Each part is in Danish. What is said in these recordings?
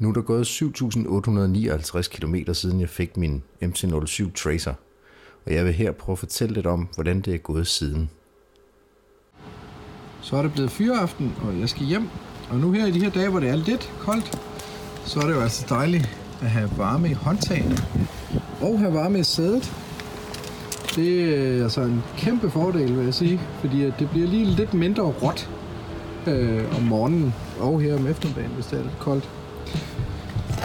Nu er der gået 7.859 km siden jeg fik min MC07 Tracer, og jeg vil her prøve at fortælle lidt om, hvordan det er gået siden. Så er det blevet fyreaften, og jeg skal hjem. Og nu her i de her dage, hvor det er lidt koldt, så er det jo altså dejligt at have varme i håndtagene. Og have varme i sædet. Det er altså en kæmpe fordel, vil jeg sige. Fordi at det bliver lige lidt mindre råt øh, om morgenen og her om eftermiddagen, hvis det er lidt koldt.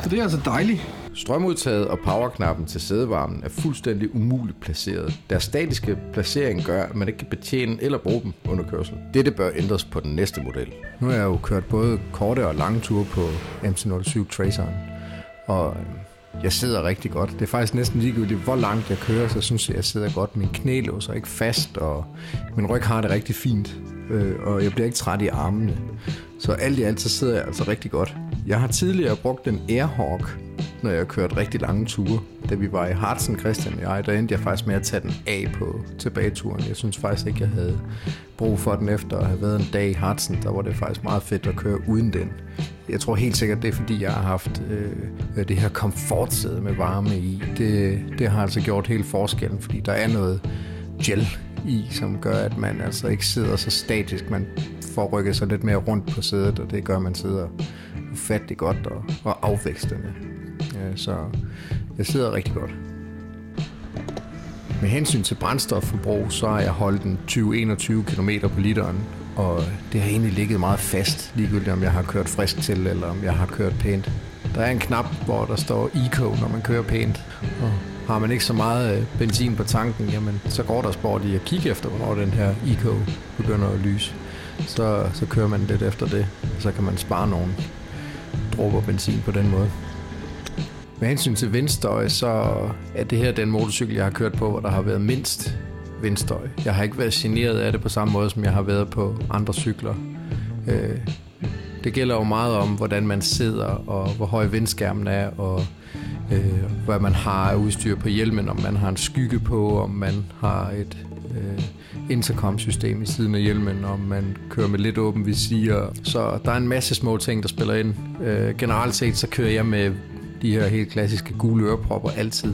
Så det er altså dejligt. Strømudtaget og powerknappen til sædevarmen er fuldstændig umuligt placeret. Deres statiske placering gør, at man ikke kan betjene eller bruge dem under kørsel. Dette bør ændres på den næste model. Nu har jeg jo kørt både korte og lange ture på MC07 Traceren, og øh, jeg sidder rigtig godt. Det er faktisk næsten ligegyldigt, hvor langt jeg kører, så synes jeg, jeg sidder godt. Min knæ låser ikke fast, og min ryg har det rigtig fint, øh, og jeg bliver ikke træt i armene. Så alt i alt, så sidder jeg altså rigtig godt. Jeg har tidligere brugt en Airhawk, når jeg har kørt rigtig lange ture. Da vi var i Hartsen, Christian og jeg, der endte jeg faktisk med at tage den af på tilbageturen. Jeg synes faktisk ikke, jeg havde brug for den efter at have været en dag i Hartsen. Der var det faktisk meget fedt at køre uden den. Jeg tror helt sikkert, det er fordi, jeg har haft øh, det her komfortsæde med varme i. Det, det har altså gjort hele forskellen, fordi der er noget gel i, som gør, at man altså ikke sidder så statisk. Man får rykket sig lidt mere rundt på sædet, og det gør, at man sidder ufattelig godt og, og afvækstende. Så jeg sidder rigtig godt. Med hensyn til brændstofforbrug, så har jeg holdt den 20-21 km på literen, og det har egentlig ligget meget fast, ligegyldigt om jeg har kørt frisk til, eller om jeg har kørt pænt. Der er en knap, hvor der står Eco, når man kører pænt, og har man ikke så meget øh, benzin på tanken, jamen, så går der sport i at kigge efter, hvornår den her Eco begynder at lyse. Så, så kører man lidt efter det, så kan man spare nogle dråber benzin på den måde. Med hensyn til vindstøj, så er det her den motorcykel, jeg har kørt på, hvor der har været mindst vindstøj. Jeg har ikke været generet af det på samme måde, som jeg har været på andre cykler. Øh, det gælder jo meget om, hvordan man sidder, og hvor høj vindskærmen er, og øh, hvad man har af udstyr på hjelmen, om man har en skygge på, om man har et øh, intercom-system i siden af hjelmen, om man kører med lidt åben visir. Så der er en masse små ting, der spiller ind. Øh, generelt set, så kører jeg med de her helt klassiske gule ørepropper altid.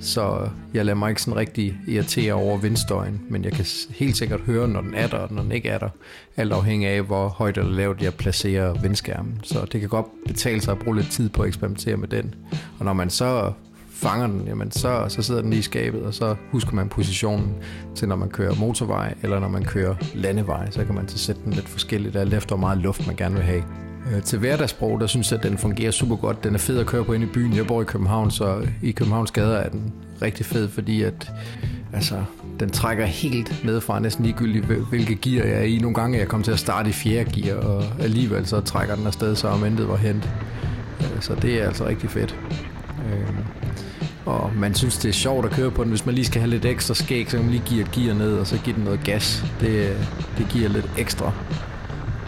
Så jeg lader mig ikke sådan rigtig irritere over vindstøjen, men jeg kan helt sikkert høre, når den er der, og når den ikke er der, alt afhængig af, hvor højt eller lavt jeg placerer vindskærmen. Så det kan godt betale sig at bruge lidt tid på at eksperimentere med den. Og når man så fanger den, jamen så, så sidder den lige i skabet, og så husker man positionen til, når man kører motorvej, eller når man kører landevej, så kan man så sætte den lidt forskelligt, alt efter hvor meget luft man gerne vil have. Øh, til hverdagsbrug, der synes jeg, at den fungerer super godt. Den er fed at køre på ind i byen. Jeg bor i København, så i Københavns gader er den rigtig fed, fordi at, altså, den trækker helt ned fra næsten ligegyldigt, hvilke gear jeg er i. Nogle gange er jeg kommet til at starte i fjerde gear, og alligevel så trækker den afsted, så om intet var hent. Øh, så det er altså rigtig fedt. Øh, og man synes, det er sjovt at køre på den. Hvis man lige skal have lidt ekstra skæg, så kan man lige give et gear ned, og så give den noget gas. Det, det giver lidt ekstra,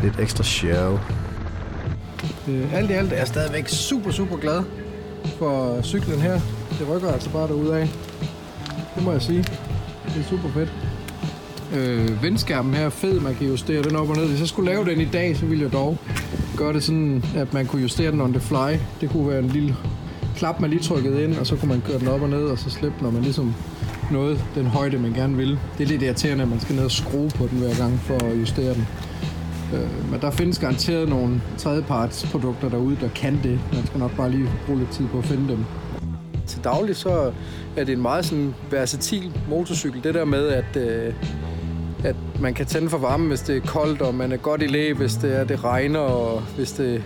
lidt ekstra show. Øh, alt i alt er jeg stadigvæk super, super glad for cyklen her. Det rykker altså bare derude af. Det må jeg sige. Det er super fedt. Øh, vindskærmen her er fed, man kan justere den op og ned. Hvis jeg skulle lave den i dag, så ville jeg dog gøre det sådan, at man kunne justere den on the fly. Det kunne være en lille klap, man lige trykkede ind, og så kunne man køre den op og ned, og så slippe, når man ligesom nåede den højde, man gerne vil. Det er lidt irriterende, at man skal ned og skrue på den hver gang for at justere den. Øh, men der findes garanteret nogle tredjepartsprodukter derude, der kan det. Man skal nok bare lige bruge lidt tid på at finde dem. Til daglig så er det en meget sådan versatil motorcykel. Det der med, at, øh, at man kan tænde for varme, hvis det er koldt, og man er godt i læ, hvis det, er, det regner, og hvis det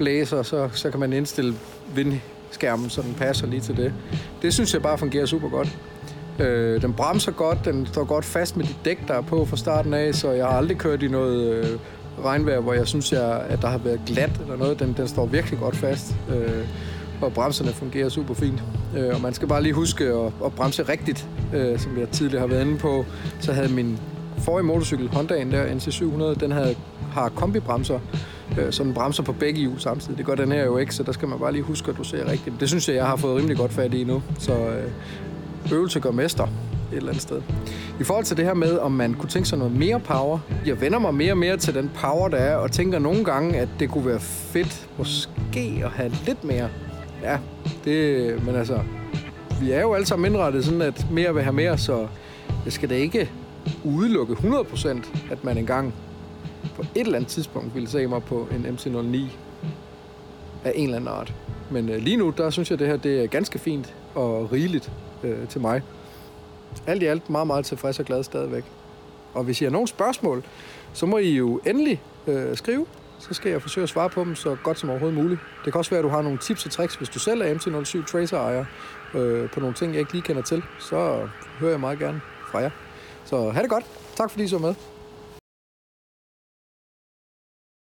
blæser, så, så kan man indstille vindskærmen, så den passer lige til det. Det synes jeg bare fungerer super godt. Øh, den bremser godt, den står godt fast med de dæk, der er på fra starten af, så jeg har aldrig kørt i noget øh, regnvejr, hvor jeg synes, jeg, at der har været glat eller noget. Den, den står virkelig godt fast, øh, og bremserne fungerer super fint. Øh, og man skal bare lige huske at, at bremse rigtigt, øh, som jeg tidligere har været inde på. Så havde min forrige motorcykel, Honda'en der, NC700, den havde, har kombibremser, øh, bremser på begge hjul samtidig. Det gør den her jo ikke, så der skal man bare lige huske, at du ser rigtigt. Det synes jeg, jeg har fået rimelig godt fat i nu. Så øh, øvelse gør mester. et eller andet sted. I forhold til det her med, om man kunne tænke sig noget mere power, jeg vender mig mere og mere til den power, der er, og tænker nogle gange, at det kunne være fedt måske at have lidt mere. Ja, det, men altså, vi er jo alle sammen indrettet sådan, at mere vil have mere, så jeg skal da ikke udelukke 100%, at man engang på et eller andet tidspunkt ville se mig på en MC09 af en eller anden art. Men øh, lige nu, der synes jeg, at det her det er ganske fint og rigeligt øh, til mig. Alt i alt meget, meget tilfreds og glad stadigvæk. Og hvis I har nogle spørgsmål, så må I jo endelig øh, skrive. Så skal jeg forsøge at svare på dem så godt som overhovedet muligt. Det kan også være, at du har nogle tips og tricks, hvis du selv er MC07 Tracer-ejer øh, på nogle ting, jeg ikke lige kender til. Så hører jeg meget gerne fra jer. Så have det godt. Tak fordi I så med.